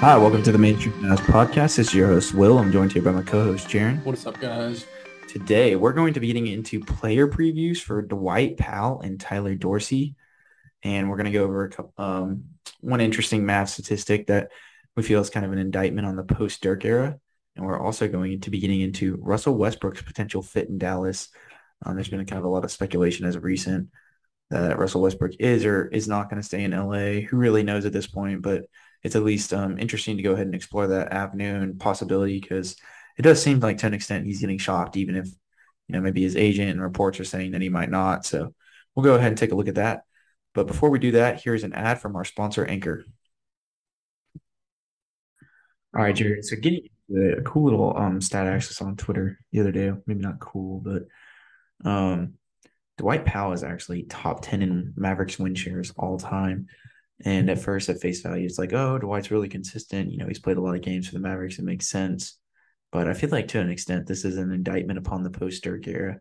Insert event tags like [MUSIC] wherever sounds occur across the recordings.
Hi, welcome to the Mainstream Mavs Podcast. This is your host, Will. I'm joined here by my co-host, Jaren. What is up, guys? Today, we're going to be getting into player previews for Dwight Powell and Tyler Dorsey. And we're going to go over a couple, um, one interesting math statistic that we feel is kind of an indictment on the post-Dirk era. And we're also going to be getting into Russell Westbrook's potential fit in Dallas. Um, there's been kind of a lot of speculation as of recent that Russell Westbrook is or is not going to stay in LA. Who really knows at this point? But it's at least um, interesting to go ahead and explore that avenue and possibility because it does seem like to an extent he's getting shocked, even if you know maybe his agent and reports are saying that he might not. So we'll go ahead and take a look at that. But before we do that, here's an ad from our sponsor, Anchor. All right, Jaren. So getting a cool little um stat access on Twitter the other day. Maybe not cool, but um Dwight Powell is actually top 10 in Mavericks win shares all time. And at first, at face value, it's like, oh, Dwight's really consistent. You know, he's played a lot of games for the Mavericks. It makes sense. But I feel like to an extent, this is an indictment upon the post Dirk era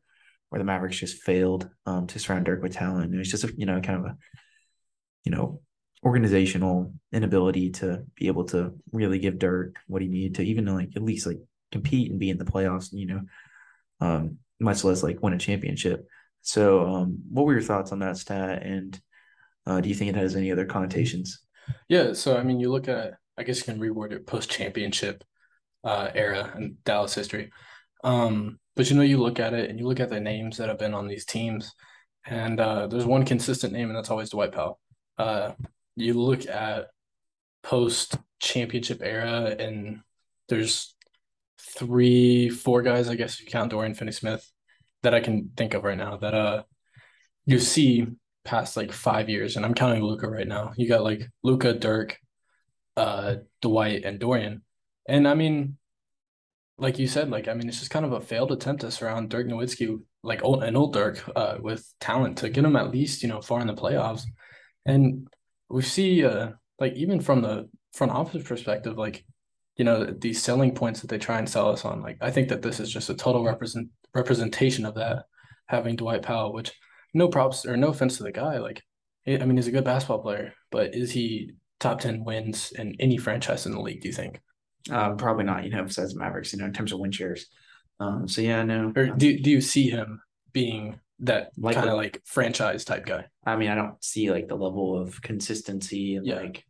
where the Mavericks just failed um, to surround Dirk with talent. It was just, a, you know, kind of a, you know, organizational inability to be able to really give Dirk what he needed to even like at least like compete and be in the playoffs, you know, um, much less like win a championship. So, um, what were your thoughts on that stat? And uh, do you think it has any other connotations? Yeah, so I mean, you look at, I guess you can reword it post championship uh, era in Dallas history. Um, but you know, you look at it and you look at the names that have been on these teams, and uh, there's one consistent name, and that's always Dwight Powell. Uh, you look at post championship era, and there's three, four guys, I guess, if you count Dorian Finney Smith, that I can think of right now that uh you see past like five years, and I'm counting Luka right now. You got like Luka, Dirk, uh, Dwight, and Dorian, and I mean, like you said, like I mean, it's just kind of a failed attempt to surround Dirk Nowitzki, like old an old Dirk, uh, with talent to get him at least you know far in the playoffs, and we see uh like even from the front office perspective, like you know these selling points that they try and sell us on, like I think that this is just a total represent representation of that having Dwight Powell, which no props or no offense to the guy, like I mean he's a good basketball player, but is he top ten wins in any franchise in the league? Do you think? Uh, probably not. You know, besides Mavericks, you know, in terms of win shares. Um, so yeah, no. Or do do you see him being that Like kind of like franchise type guy? I mean, I don't see like the level of consistency and Yeah. like,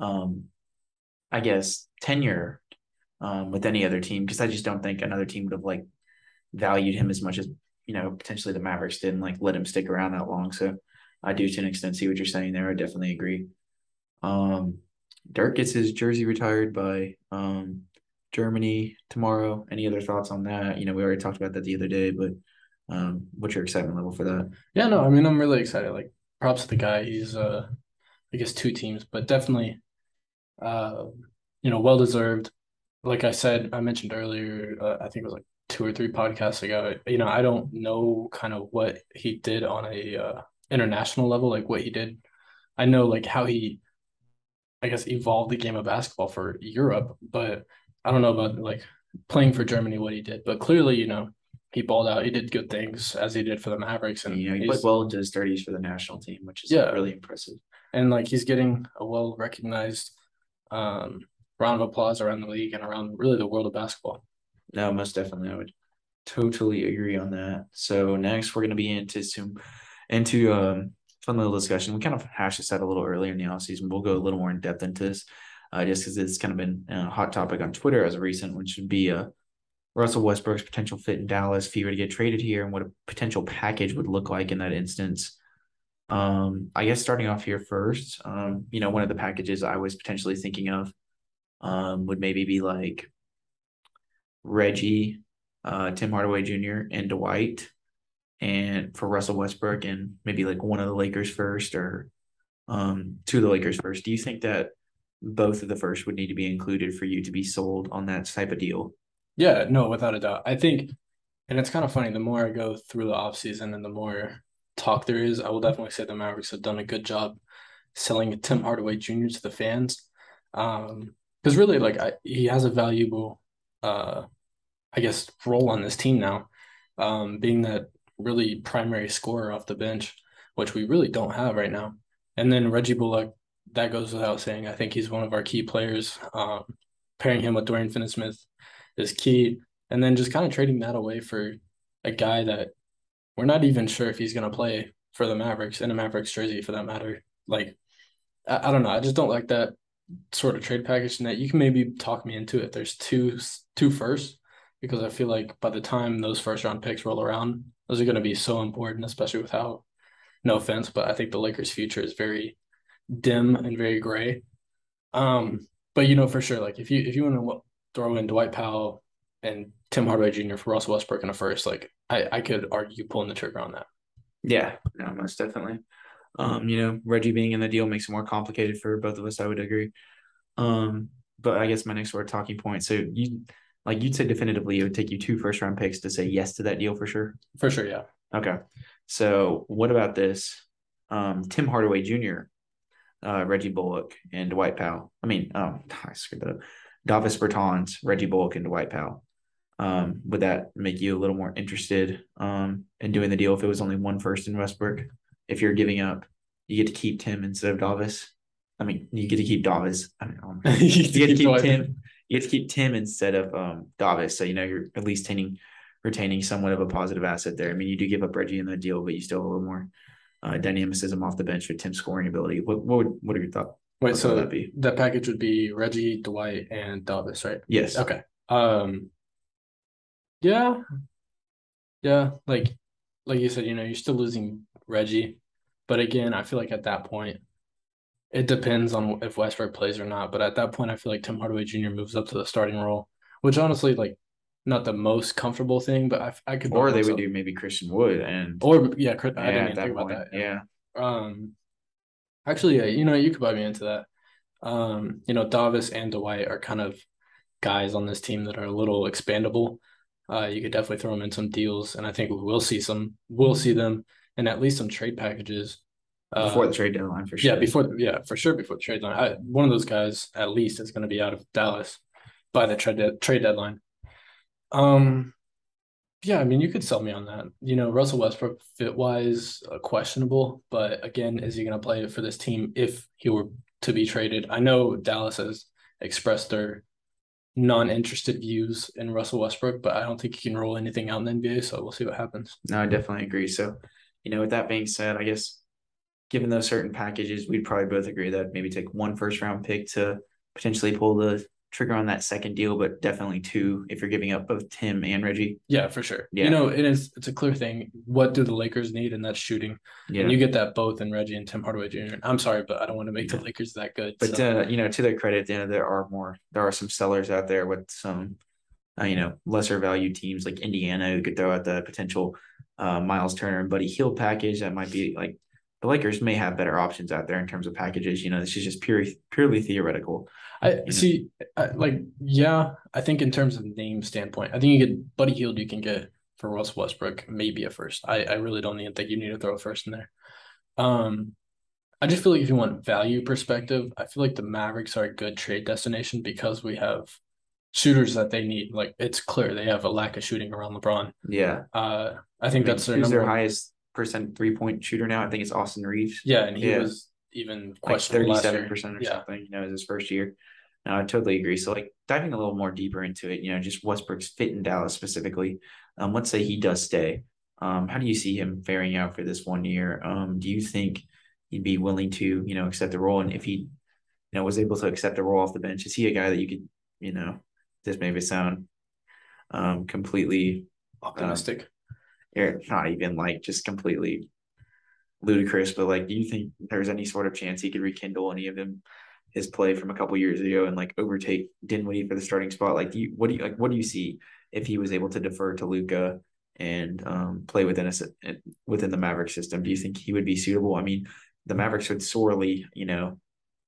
um, I guess tenure, um, with any other team because I just don't think another team would have like valued him as much as you know potentially the Mavericks didn't like let him stick around that long. So I do to an extent see what you're saying there. I definitely agree. Um, Dirk gets his jersey retired by um Germany tomorrow. Any other thoughts on that? You know, we already talked about that the other day, but um, what's your excitement level for that? Yeah, no, I mean I'm really excited. Like props to the guy. He's uh I guess two teams, but definitely uh you know, well deserved. Like I said, I mentioned earlier, uh, I think it was like two or three podcasts ago. You know, I don't know kind of what he did on a uh, international level, like what he did. I know like how he, I guess, evolved the game of basketball for Europe, but I don't know about like playing for Germany what he did. But clearly, you know, he balled out. He did good things as he did for the Mavericks, and he played well into his thirties for the national team, which is Yeah. really impressive. and like he's getting a well recognized um round of applause around the league and around really the world of basketball. No, most definitely, I would totally agree on that. So next, we're going to be into some into um fun little discussion. We kind of hashed this out a little earlier in the off season. We'll go a little more in depth into this, uh, just because it's kind of been a hot topic on Twitter as recent, which would be uh Russell Westbrook's potential fit in Dallas if he were to get traded here, and what a potential package would look like in that instance. Um, I guess starting off here first, um, you know, one of the packages I was potentially thinking of um, would maybe be like Reggie, uh, Tim Hardaway Jr., and Dwight, and for Russell Westbrook, and maybe like one of the Lakers first or um, two of the Lakers first. Do you think that both of the first would need to be included for you to be sold on that type of deal? Yeah, no, without a doubt. I think, and it's kind of funny, the more I go through the offseason and the more talk there is, I will definitely say the Mavericks have done a good job selling Tim Hardaway Jr. to the fans. Um, because really, like, I, he has a valuable, uh, I guess, role on this team now, um, being that really primary scorer off the bench, which we really don't have right now. And then Reggie Bullock, that goes without saying. I think he's one of our key players. Um, pairing him with Dorian Finney-Smith is key. And then just kind of trading that away for a guy that we're not even sure if he's going to play for the Mavericks in a Mavericks jersey for that matter. Like, I, I don't know. I just don't like that sort of trade package. And that you can maybe talk me into it. There's two two firsts because I feel like by the time those first round picks roll around, those are going to be so important, especially with how. No offense, but I think the Lakers' future is very dim and very gray. Um, but you know for sure, like if you if you want to throw in Dwight Powell and Tim Hardaway Jr. for Russell Westbrook in a first, like I I could argue pulling the trigger on that. Yeah, no, most definitely. Um, you know, Reggie being in the deal makes it more complicated for both of us. I would agree. Um, but I guess my next word talking point. So you like you'd say definitively it would take you two first round picks to say yes to that deal for sure. For sure, yeah. Okay. So what about this? Um, Tim Hardaway Jr uh, Reggie Bullock and Dwight Powell. I mean, um, [SIGHS] I screwed that up. Davis Bertans, Reggie Bullock, and Dwight Powell. Um, would that make you a little more interested um, in doing the deal if it was only one first in Westbrook? If you're giving up, you get to keep Tim instead of Davis. I mean, you get to keep Davis. I mean, um, [LAUGHS] you, get to keep Tim. You get to keep Tim instead of um, Davis. So you know you're at least retaining retaining somewhat of a positive asset there. I mean, you do give up Reggie in the deal, but you still have a little more uh, dynamicism off the bench with Tim's scoring ability. What what would, what are your thoughts? Wait, so that be? That package would be Reggie, Dwight, and Davis, right? Yes. Okay. Um. Yeah. Yeah, like like you said, you know, you're still losing Reggie, but again, I feel like at that point, it depends on if Westbrook plays or not. But at that point, I feel like Tim Hardaway Jr. moves up to the starting role, which honestly, like not the most comfortable thing, but I, I could. Or they would do maybe Christian Wood and. Or yeah, I didn't even think point, about that. Yeah. Um, actually, yeah, you know, you could buy me into that. Um, you know, Davis and Dwight are kind of guys on this team that are a little expandable. Uh, you could definitely throw them in some deals, and I think we'll see some. We'll see them in at least some trade packages before the uh, trade deadline for sure. Yeah, before yeah for sure before the trade deadline. I, one of those guys at least is going to be out of Dallas by the trade de- trade deadline. Um, yeah, I mean, you could sell me on that. You know, Russell Westbrook fit wise, uh, questionable, but again, is he going to play for this team if he were to be traded? I know Dallas has expressed their non-interested views in Russell Westbrook, but I don't think he can roll anything out in the NBA. So we'll see what happens. No, I definitely agree. So, you know, with that being said, I guess given those certain packages, we'd probably both agree that maybe take one first round pick to potentially pull the trigger on that second deal, but definitely two if you're giving up both Tim and Reggie. Yeah, for sure. Yeah. You know, it is it's a clear thing. What do the Lakers need? And that's shooting. Yeah. And you get that both in Reggie and Tim Hardaway Jr. I'm sorry, but I don't want to make the Lakers that good. But so. uh, you know, to their credit, the end there are more there are some sellers out there with some uh, you know, lesser value teams like Indiana who could throw out the potential uh, Miles Turner and Buddy Hield package that might be like the Lakers may have better options out there in terms of packages. You know, this is just purely purely theoretical. I see, I, like, yeah, I think in terms of name standpoint, I think you get Buddy Hield, you can get for Russ Westbrook, maybe a first. I, I really don't even think you need to throw a first in there. Um, I just feel like if you want value perspective, I feel like the Mavericks are a good trade destination because we have shooters that they need. Like it's clear they have a lack of shooting around LeBron. Yeah. Uh, I think I mean, that's their who's their highest percent three point shooter now. I think it's Austin Reaves. Yeah, and he yeah. was even questionable. Like thirty seven percent or yeah. something. You know, his first year. No, I totally agree. So, like diving a little more deeper into it, you know, just Westbrook's fit in Dallas specifically. Um, let's say he does stay. Um, how do you see him faring out for this one year? Um, do you think he'd be willing to, you know, accept the role? And if he, you know, was able to accept the role off the bench, is he a guy that you could, you know, this maybe sound um completely optimistic? Or not even like just completely ludicrous, but like, do you think there's any sort of chance he could rekindle any of him his play from a couple years ago and like overtake Dinwiddie for the starting spot? Like, do you what do you like? What do you see if he was able to defer to Luka and um, play within a within the Maverick system? Do you think he would be suitable? I mean, the Mavericks would sorely, you know,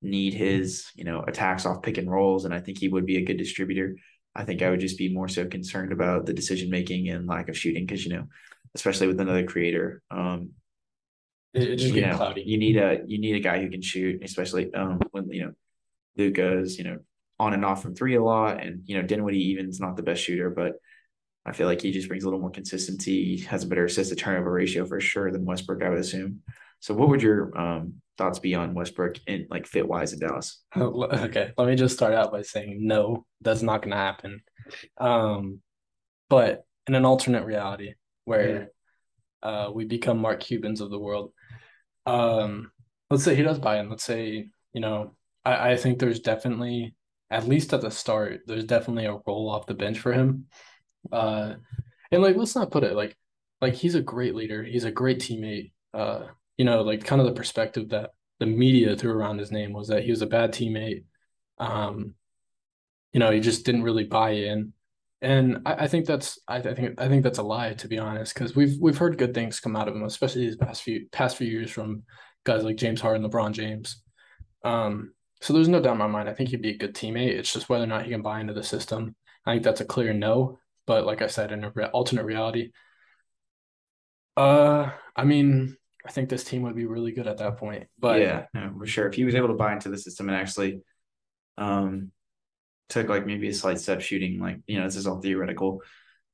need his you know attacks off pick and rolls, and I think he would be a good distributor. I think I would just be more so concerned about the decision making and lack of shooting because you know, especially with another creator, um, It, just you know, cloudy. you need a you need a guy who can shoot, especially um when you know Luka's you know on and off from three a lot, and you know Dinwiddie even's not the best shooter, but I feel like he just brings a little more consistency. He has a better assist to turnover ratio for sure than Westbrook, I would assume. So, what would your um thoughts be on Westbrook and like fit wise in Dallas? [LAUGHS] Okay, let me just start out by saying no, that's not going to happen. Um, but in an alternate reality where uh, we become Mark Cubans of the world, um, let's say he does buy in. Let's say you know, I, I think there's definitely at least at the start, there's definitely a role off the bench for him. Uh, and like let's not put it like like he's a great leader. He's a great teammate. Uh, you know, like kind of the perspective that the media threw around his name was that he was a bad teammate. Um, you know, he just didn't really buy in. And I, I think that's I, think I think that's a lie to be honest, because we've we've heard good things come out of him, especially these past few past few years from guys like James Harden, LeBron James. Um, so there's no doubt in my mind. I think he'd be a good teammate. It's just whether or not he can buy into the system. I think that's a clear no. But like I said, in an re- alternate reality, uh, I mean, I think this team would be really good at that point. But yeah, no, for sure. If he was able to buy into the system and actually um took like maybe a slight step shooting, like you know, this is all theoretical.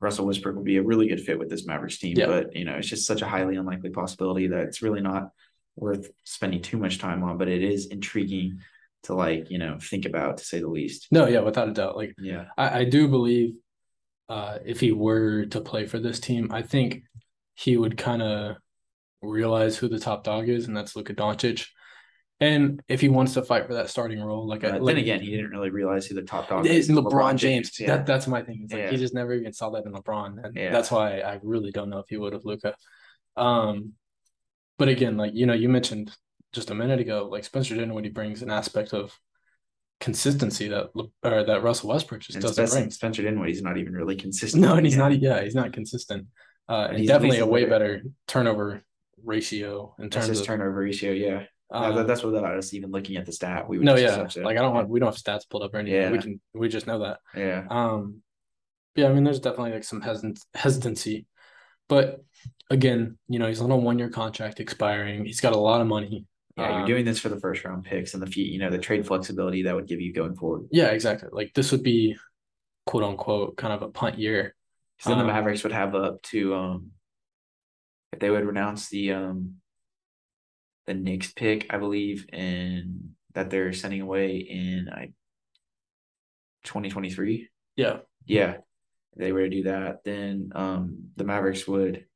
Russell Westbrook would be a really good fit with this Mavericks team, Yeah. but you know, it's just such a highly unlikely possibility that it's really not worth spending too much time on. But it is intriguing to like you know think about to say the least. no, yeah, without a doubt. Like Yeah, I, I do believe uh, if he were to play for this team, I think he would kind of realize who the top dog is, and that's Luka Doncic. And if he wants to fight for that starting role, like, I, like then again, he didn't really realize who the top dog is. LeBron, James. Yeah, That that's my thing. It's like Yeah. he just never even saw that in LeBron, and Yeah. that's why I really don't know if he would have Luka. Um, but again, like you know, you mentioned just a minute ago, like Spencer Dinwiddie brings an aspect of consistency that or that Russell Westbrook just and doesn't Spencer, bring. Spencer Dinwiddie's not even really consistent. No, and he's not. Yeah, he's not consistent. Uh, and He's definitely a way better turnover ratio in terms his of. turnover ratio. Yeah, That- that's without us even looking at the stat. We would no, just yeah, like I don't want. We don't have stats pulled up or anything. Yeah. We can. We just know that. Yeah, Um, yeah, I mean, there's definitely like some hesit- hesitancy, but again, you know, he's on a one year contract expiring. He's got a lot of money. yeah. Um, You're doing this for the first round picks and the few, you know, the trade flexibility that would give you going forward. Yeah, exactly. Like this would be quote unquote kind of a punt year. Because then the Um, Mavericks would have up to um, if they would renounce the um, the Knicks pick, I believe, and that they're sending away in I 2023. Yeah, Yeah, if they were to do that, then um, the Mavericks would,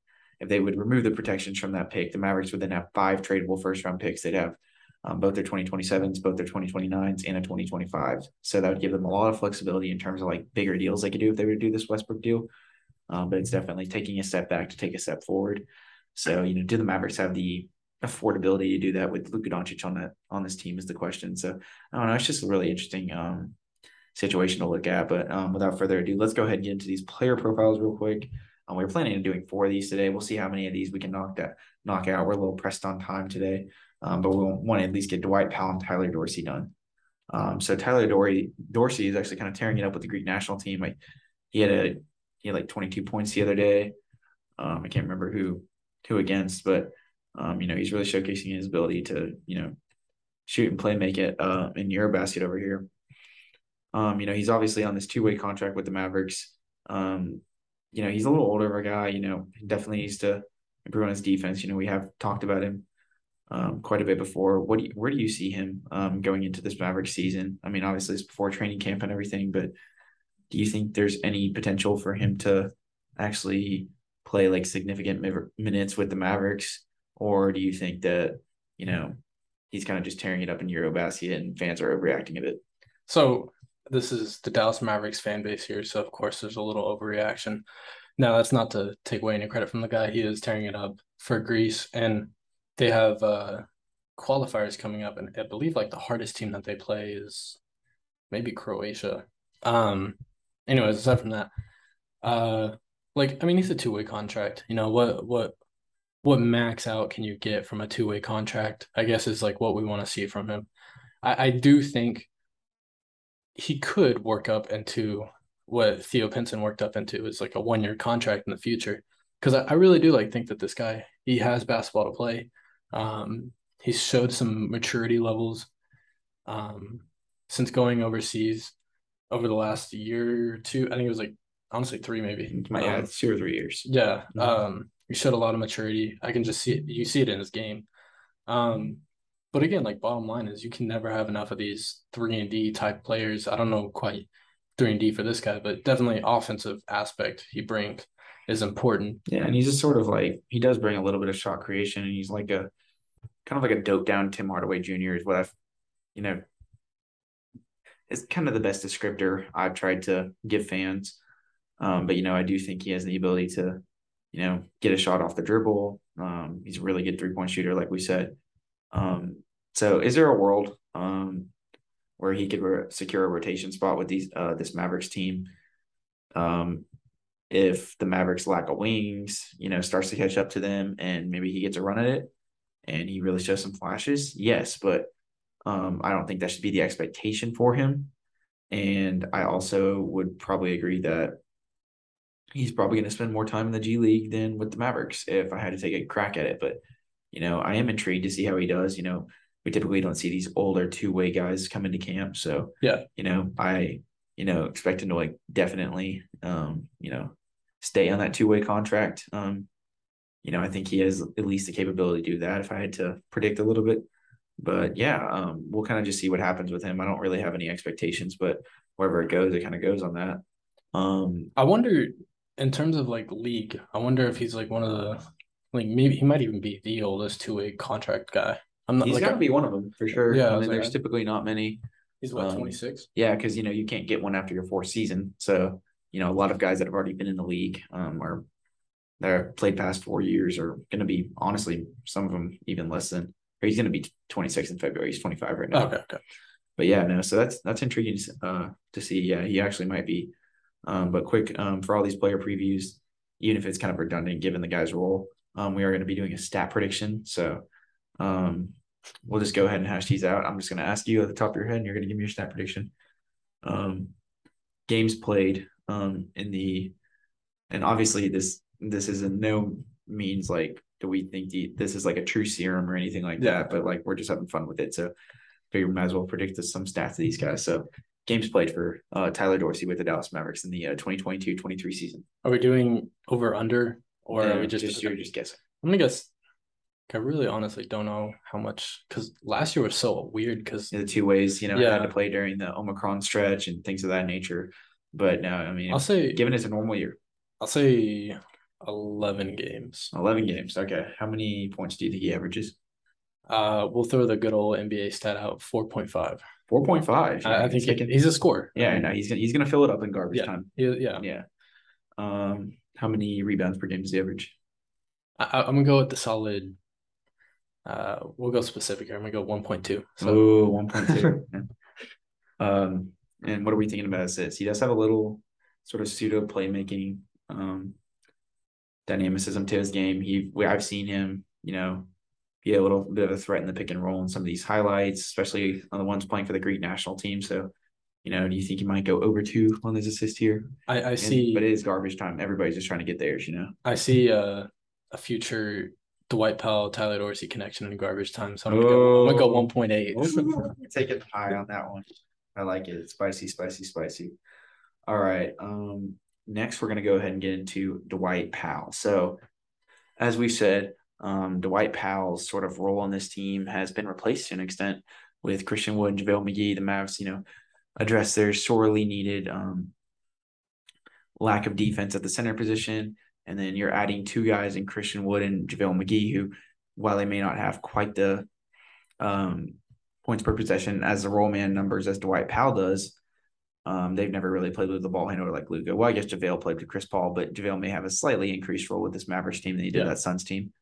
if they would remove the protections from that pick, the Mavericks would then have five tradable first round picks. They'd have um, both their 2027s, both their 2029s, and a 2025. So that would give them a lot of flexibility in terms of like bigger deals they could do if they were to do this Westbrook deal. Um, but it's definitely taking a step back to take a step forward. So you know, do the Mavericks have the affordability to do that with Luka Doncic on that on this team is the question. So I don't know. It's just a really interesting um, situation to look at. But um, without further ado, let's go ahead and get into these player profiles real quick. Um, we are planning on doing four of these today. We'll see how many of these we can knock that knock out. We're a little pressed on time today, um, but we'll want to at least get Dwight Powell and Tyler Dorsey done. Um, so Tyler Dorsey Dorsey is actually kind of tearing it up with the Greek national team. Like he had a he had like 22 points the other day. Um, I can't remember who who against, but um, you know he's really showcasing his ability to you know shoot and play make it uh, in Eurobasket over here. Um, you know, he's obviously on this two way contract with the Mavericks. Um, you know, he's a little older of a guy, you know, definitely needs to improve on his defense. You know, we have talked about him um, quite a bit before. What do you, where do you see him um, going into this Mavericks season? I mean, obviously it's before training camp and everything, but do you think there's any potential for him to actually play like significant minutes with the Mavericks? Or do you think that, you know, he's kind of just tearing it up in Eurobasket and fans are overreacting a bit? So this is the Dallas Mavericks fan base here, so of course there's a little overreaction. Now that's not to take away any credit from the guy. He is tearing it up for Greece, and they have uh, qualifiers coming up, and I believe like the hardest team that they play is maybe Croatia. Um, anyways, aside from that, uh, like I mean, he's a two way contract. You know what what what max out can you get from a two way contract? I guess is like what we want to see from him. I, I do think he could work up into what Theo Pinson worked up into is like a one year contract in the future. Because I, I, really do like think that this guy he has basketball to play. Um, he's showed some maturity levels um, since going overseas over the last year or two. I think it was like honestly three maybe. Yeah, um, two or three years. Yeah. Mm-hmm. Um, he showed a lot of maturity. I can just see it. You see it in his game. Um, but again, like bottom line is you can never have enough of these three and D type players. I don't know quite three and D for this guy, but definitely offensive aspect he brings is important. Yeah, and he's just sort of like he does bring a little bit of shot creation, and he's like a kind of like a dope down Tim Hardaway Jr. is what I've, you know, is kind of the best descriptor I've tried to give fans. Um, but you know, I do think he has the ability to, you know, get a shot off the dribble. Um, he's a really good three point shooter, like we said. Um, so is there a world um, where he could re- secure a rotation spot with these uh, this Mavericks team? Um, if the Mavericks lack of wings, you know, starts to catch up to them, and maybe he gets a run at it, and he really shows some flashes. Yes, but um, I don't think that should be the expectation for him. And I also would probably agree that he's probably going to spend more time in the G League than with the Mavericks if I had to take a crack at it. But you know, I am intrigued to see how he does. You know, we typically don't see these older two way guys come into camp. So yeah, you know, I you know expect him to like definitely um, you know stay on that two way contract. Um, you know, I think he has at least the capability to do that. If I had to predict a little bit, but yeah, um, we'll kind of just see what happens with him. I don't really have any expectations, but wherever it goes, it kind of goes on that. Um, I wonder in terms of like league. I wonder if he's like one of the like maybe he might even be the oldest two way contract guy. I'm not. He's like, got to be one of them for sure. Yeah, I mean, there's like, typically not many. He's what twenty six. Um, yeah, because you know you can't get one after your fourth season. So you know a lot of guys that have already been in the league um, are that have played past four years are going to be honestly some of them even less than. Or he's going to be 26 in February. He's 25 right now. Okay, okay. But yeah, no. So that's that's intriguing uh, to see. Yeah, he actually might be. Um, but quick um, for all these player previews, even if it's kind of redundant given the guy's role, um, we are going to be doing a stat prediction. So um, we'll just go ahead and hash these out. I'm just going to ask you at the top of your head, and you're going to give me your stat prediction. Um, games played um, in the, and obviously this this is in no means like do we think the, this is like a true serum or anything like yeah. that, but like we're just having fun with it. So figure we might as well predict some stats of these guys. So games played for uh, Tyler Dorsey with the Dallas Mavericks in the uh, 2022-23 season. Are we doing over under or yeah, are we just, just you're just guessing? I'm gonna guess. I really honestly don't know how much because last year was so weird because the two ways you know yeah. had to play during the Omicron stretch and things of that nature. But now, I mean, I'll say given it's a normal year, I'll say eleven games. Eleven games. Okay, how many points do you think he averages? Uh, we'll throw the good old NBA stat out. Four point five. Four point five. I, I think he, he's a score. Yeah, no, he's gonna he's gonna fill it up in garbage yeah. time. Yeah, yeah. Um, how many rebounds per game does he average? I, am gonna go with the solid. Uh, we'll go specific here. I'm gonna go 1.2. So. Oh, 1.2. [LAUGHS] um, and what are we thinking about assists? He does have a little sort of pseudo playmaking um, dynamicism to his game. He, I've seen him, you know, be a little bit of a threat in the pick and roll in some of these highlights, especially on the ones playing for the Greek national team. So, you know, do you think he might go over two on his assist here? I, I see, but it is garbage time. Everybody's just trying to get theirs, you know. I see uh, a future Dwight Powell, Tyler Dorsey connection in garbage time. So I'm gonna, go, I'm gonna go 1.8. [LAUGHS] Take it high on that one. I like it. Spicy, spicy, spicy. All right. Um, next we're gonna go ahead and get into Dwight Powell. So, as we said, um, Dwight Powell's sort of role on this team has been replaced to an extent with Christian Wood and JaVale McGee. The Mavs, you know, address their sorely needed um, lack of defense at the center position and then you're adding two guys in Christian Wood and JaVale McGee, who, while they may not have quite the um, points per possession as the roll man numbers as Dwight Powell does, um, they've never really played with the ball handler like Luka. Well, I guess JaVale played with Chris Paul, but JaVale may have a slightly increased role with this Mavericks team than he did yeah. that Suns team.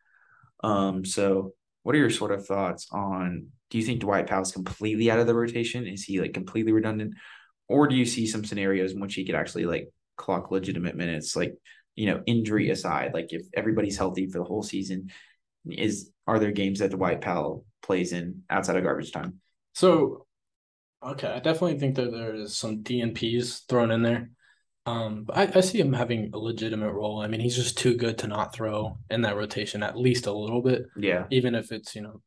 Um, so what are your sort of thoughts on do you think Dwight Powell's completely out of the rotation? Is he like completely redundant? Or do you see some scenarios in which he could actually like clock legitimate minutes? Like you know, injury aside, like if everybody's healthy for the whole season, is are there games that Dwight Powell plays in outside of garbage time? So, okay, I definitely think that there is some DNPs thrown in there. Um, but I, I see him having a legitimate role. I mean, he's just too good to not throw in that rotation at least a little bit, Yeah, even if it's you know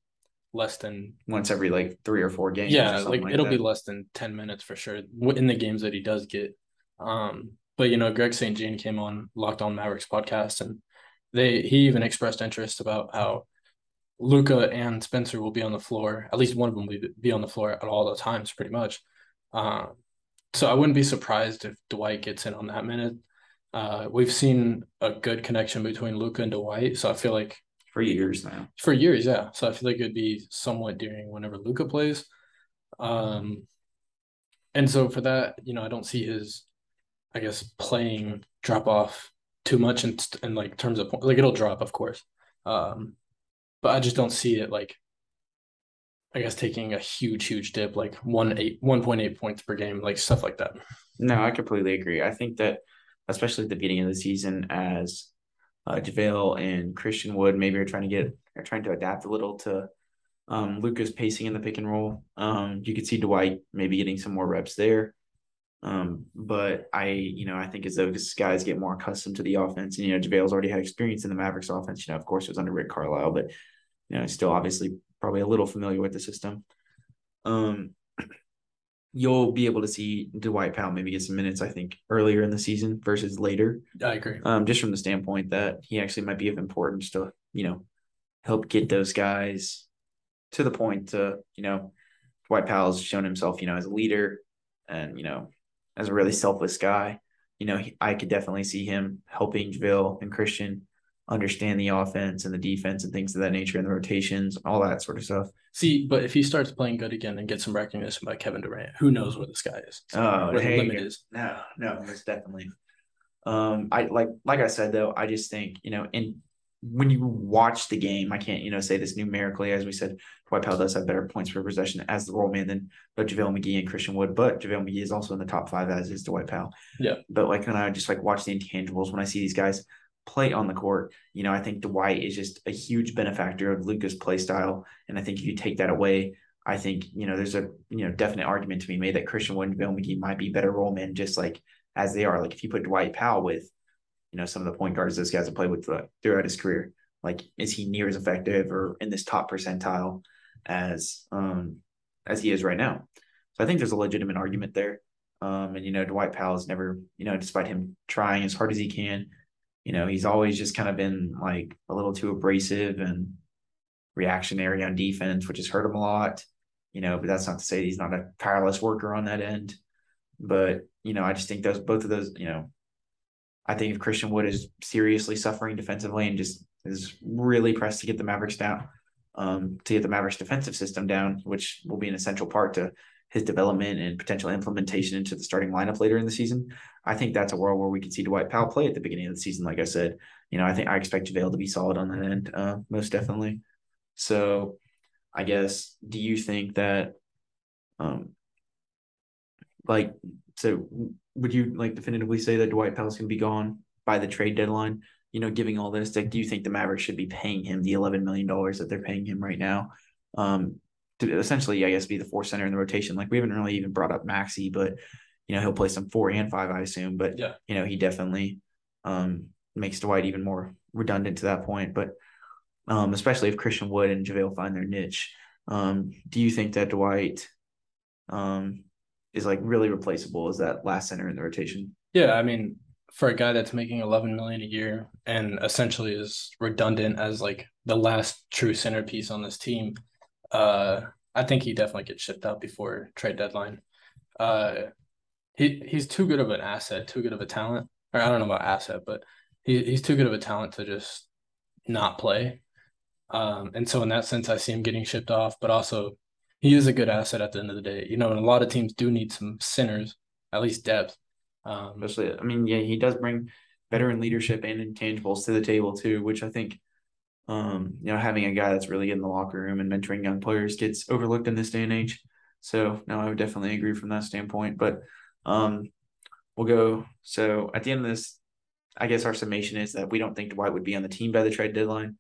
less than once every like three or four games. or yeah, something like, it'll be less than ten minutes for sure in the games that he does get. Um, but you know, Greg St. Jean came on Locked On Mavericks podcast, and they he even expressed interest about how Luka and Spencer will be on the floor. At least one of them will be, on the floor at all the times, pretty much. Uh, so I wouldn't be surprised if Dwight gets in on that minute. Uh, we've seen a good connection between Luka and Dwight, so I feel like for years now. for years, yeah. So I feel like it'd be somewhat during whenever Luka plays. Um, and so for that, you know, I don't see his, I guess, playing drop off too much in, in like terms of like it'll drop, of course. Um, but I just don't see it like, I guess, taking a huge, huge dip, like one eight, one point eight points per game, like stuff like that. No, I completely agree. I think that, especially at the beginning of the season, as uh, JaVale and Christian Wood maybe are trying to get are trying to adapt a little to um, Luka's pacing in the pick and roll. Um, you could see Dwight maybe getting some more reps there. Um, but I, you know, I think as those guys get more accustomed to the offense, and you know, JaVale's already had experience in the Mavericks offense. You know, of course, it was under Rick Carlisle, but you know, still obviously probably a little familiar with the system. Um, you'll be able to see Dwight Powell maybe get some minutes, I think, earlier in the season versus later. I agree. Um, just from the standpoint that he actually might be of importance to, you know, help get those guys to the point to, you know, Dwight Powell's shown himself, you know, as a leader and, you know, as a really selfless guy. You know, he, I could definitely see him helping JaVale and Christian understand the offense and the defense and things of that nature and the rotations, all that sort of stuff. See, but if he starts playing good again and gets some recognition by Kevin Durant, who knows where this guy is? Oh, where the hey, limit is. No, no, it's definitely. Um, I like like I said though, I just think you know, in when you watch the game, I can't you know say this numerically as we said. Dwight Powell does have better points per possession as the roll man than but JaVale McGee and Christian Wood, but JaVale McGee is also in the top five as is Dwight Powell. Yeah. But like when I just like watch the intangibles, when I see these guys play on the court, you know, I think Dwight is just a huge benefactor of Luka's play style, and I think if you take that away, I think you know there's a you know definite argument to be made that Christian Wood and Bill McGee might be better roll men just like as they are. Like if you put Dwight Powell with, you know, some of the point guards those guys have played with throughout his career, like is he near as effective or in this top percentile as um as he is right now? So I think there's a legitimate argument there. Um, and you know, Dwight Powell has never, you know, despite him trying as hard as he can, you know, he's always just kind of been like a little too abrasive and reactionary on defense, which has hurt him a lot. You know, but that's not to say he's not a tireless worker on that end. But, you know, I just think those both of those, you know, I think if Christian Wood is seriously suffering defensively and just is really pressed to get the Mavericks down, um, to get the Mavericks defensive system down, which will be an essential part to his development and potential implementation into the starting lineup later in the season. I think that's a world where we could see Dwight Powell play at the beginning of the season. Like I said, you know, I think I expect JaVale to be solid on that end, uh, most definitely. So, I guess, do you think that, um, like, so would you like definitively say that Dwight Powell's going to be gone by the trade deadline? You know, giving all this, like, do you think the Mavericks should be paying him the eleven million dollars that they're paying him right now? Um, to essentially, I guess, be the fourth center in the rotation. Like we haven't really even brought up Maxi, but you know he'll play some four and five, I assume. But Yeah. you know he definitely um, makes Dwight even more redundant to that point. But um, especially if Christian Wood and JaVale find their niche, um, do you think that Dwight um, is like really replaceable as that last center in the rotation? Yeah, I mean, for a guy that's making 11 million a year and essentially is redundant as like the last true centerpiece on this team, uh, I think he definitely gets shipped out before trade deadline. Uh, he he's too good of an asset, too good of a talent. Or I don't know about asset, but he he's too good of a talent to just not play. Um, and so in that sense, I see him getting shipped off, but also he is a good asset at the end of the day. You know, and a lot of teams do need some centers, at least depth. Um, Especially, I mean, yeah, he does bring veteran leadership and intangibles to the table too, which I think, um, you know, having a guy that's really good in the locker room and mentoring young players gets overlooked in this day and age. So no, I would definitely agree from that standpoint. But um, we'll go. So at the end of this, I guess our summation is that we don't think Dwight would be on the team by the trade deadline.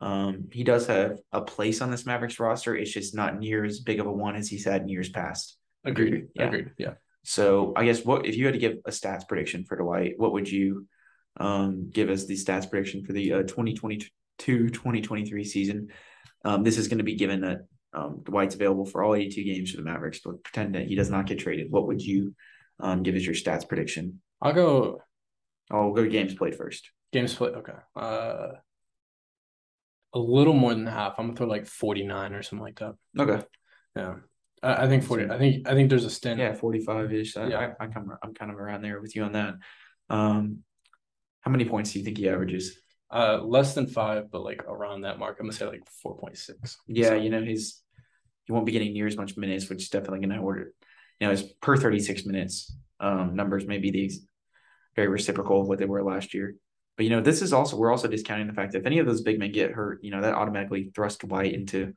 Um, he does have a place on this Mavericks roster. It's just not near as big of a one as he's had in years past. Agreed. Yeah. Agreed. Yeah. So I guess what if you had to give a stats prediction for Dwight, what would you um, give us the stats prediction for the uh, 2022-2023 season? Um, this is going to be given that um, Dwight's available for all 82 games for the Mavericks, but pretend that he does not get traded. What would you um, give as your stats prediction? I'll go. I'll go games played first. Games played. Okay. Uh, a little more than half. I'm gonna throw like 49 or something like that. Okay. Yeah. I, I think 40. I think I think there's a stint. Yeah, 45 ish. I, Yeah. I, I come, I'm kind of around there with you on that. Um, how many points do you think he averages? Uh, less than five, but like around that mark. I'm gonna say like 4.6. Yeah, So- you know, he's he won't be getting near as much minutes, which is definitely to order. You know, his per 36 minutes um, numbers may be these very reciprocal of what they were last year. But you know, this is also we're also discounting the fact that if any of those big men get hurt, you know, that automatically thrusts Dwight into,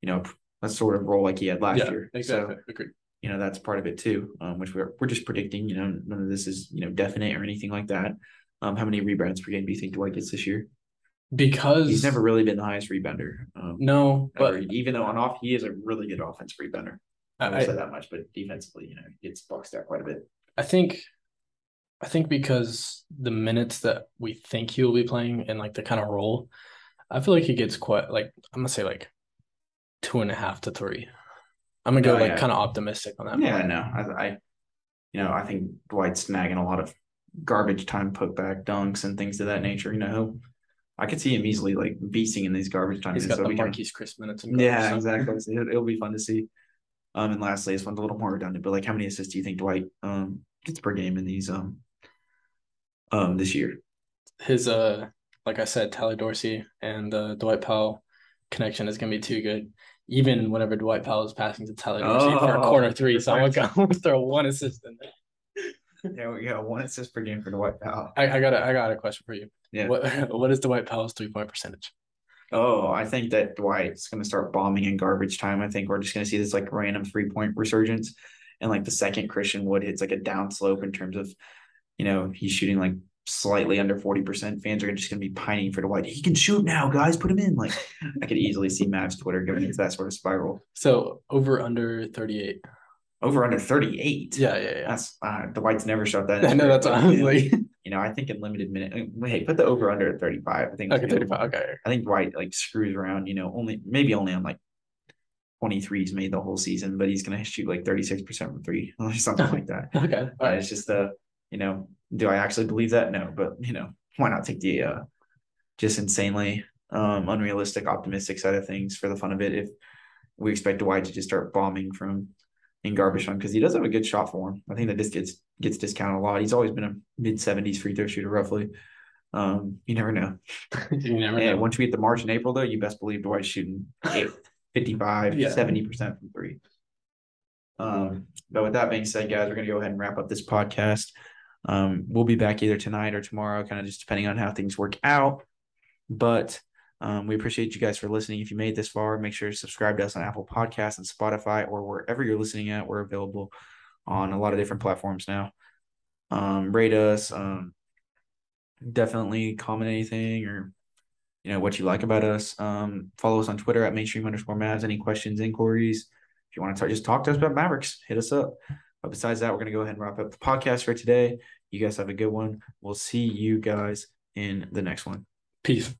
you know, a sort of role like he had last yeah, year. exactly. So Agreed. you know that's part of it too, um, which we're we're just predicting. You know, none of this is you know definite or anything like that. Um, how many rebounds per game do you think Dwight gets this year? Because He's never really been the highest rebounder. Um, no, but even though on off he is a really good offensive rebounder. I don't say that much, but defensively, you know, he gets boxed out quite a bit. I think I think because the minutes that we think he will be playing and like the kind of role, I feel like he gets quite like I'm gonna say like two and a half to three. I'm gonna go Oh, like yeah. kind of optimistic on that. Yeah, one. no, I, I, you know, I think Dwight's snagging a lot of garbage time putback dunks and things of that nature. You know, I could see him easily like beasting in these garbage time. He's got so the Marquese Chriss minutes. Yeah, exactly. So [LAUGHS] It'll, it'll be fun to see. Um, and lastly, this one's a little more redundant, but like, how many assists do you think Dwight um gets per game in these um um this year? His uh, like I said, Tyler Dorsey and uh, Dwight Powell connection is gonna be too good. Even whenever Dwight Powell is passing to Tyler Dorsey for a Oh, corner three, so I'm gonna throw one assist in there. [LAUGHS] There we go. One assist per game for Dwight Powell. I, I got a, I got a question for you. Yeah. What [LAUGHS] what is Dwight Powell's three point percentage? Oh, I think that Dwight's going to start bombing in garbage time. I think we're just going to see this like random three point resurgence. And like the second Christian Wood hits like a down slope in terms of, you know, he's shooting like slightly under 40%. Fans are just going to be pining for Dwight. He can shoot now, guys. Put him in. Like I could easily see Mavs Twitter going into that sort of spiral. So over under 38. Over under 38. Yeah, yeah, yeah. That's uh, Dwight's never shot that. [LAUGHS] I know that's career, what I was but, like. You know, I think in limited minute. Hey, put the over under at 35. I think Okay, 35. Okay. I think Dwight like screws around, you know, only maybe only on like 23s made the whole season, but he's gonna shoot like 36% from three [LAUGHS] or something like that. [LAUGHS] Okay. All Uh, right. it's just uh, you know, do I actually believe that? No, but you know, why not take the uh just insanely um unrealistic optimistic side of things for the fun of it if we expect Dwight to just start bombing from in garbage time because he does have a good shot for him. I think that this gets gets discounted a lot. He's always been a mid 70s free throw shooter roughly. Um, you never know. [LAUGHS] you never Yeah, know. once we get to March and April, though, you best believe Dwight's shooting eight- 55, Yeah. 70% from three. Um, but with that being said, guys, we're going to go ahead and wrap up this podcast. Um, we'll be back either tonight or tomorrow, kind of just depending on how things work out. But um, we appreciate you guys for listening. If you made this far, make sure to subscribe to us on Apple Podcasts and Spotify or wherever you're listening at. We're available on a lot of different platforms now. Um, rate us. Um, definitely comment anything or you know what you like about us. Um, follow us on Twitter at mainstream underscore Mavs. Any questions, inquiries? If you want to talk, just talk to us about Mavericks. Hit us up. But besides that, we're gonna go ahead and wrap up the podcast for today. You guys have a good one. We'll see you guys in the next one. Peace.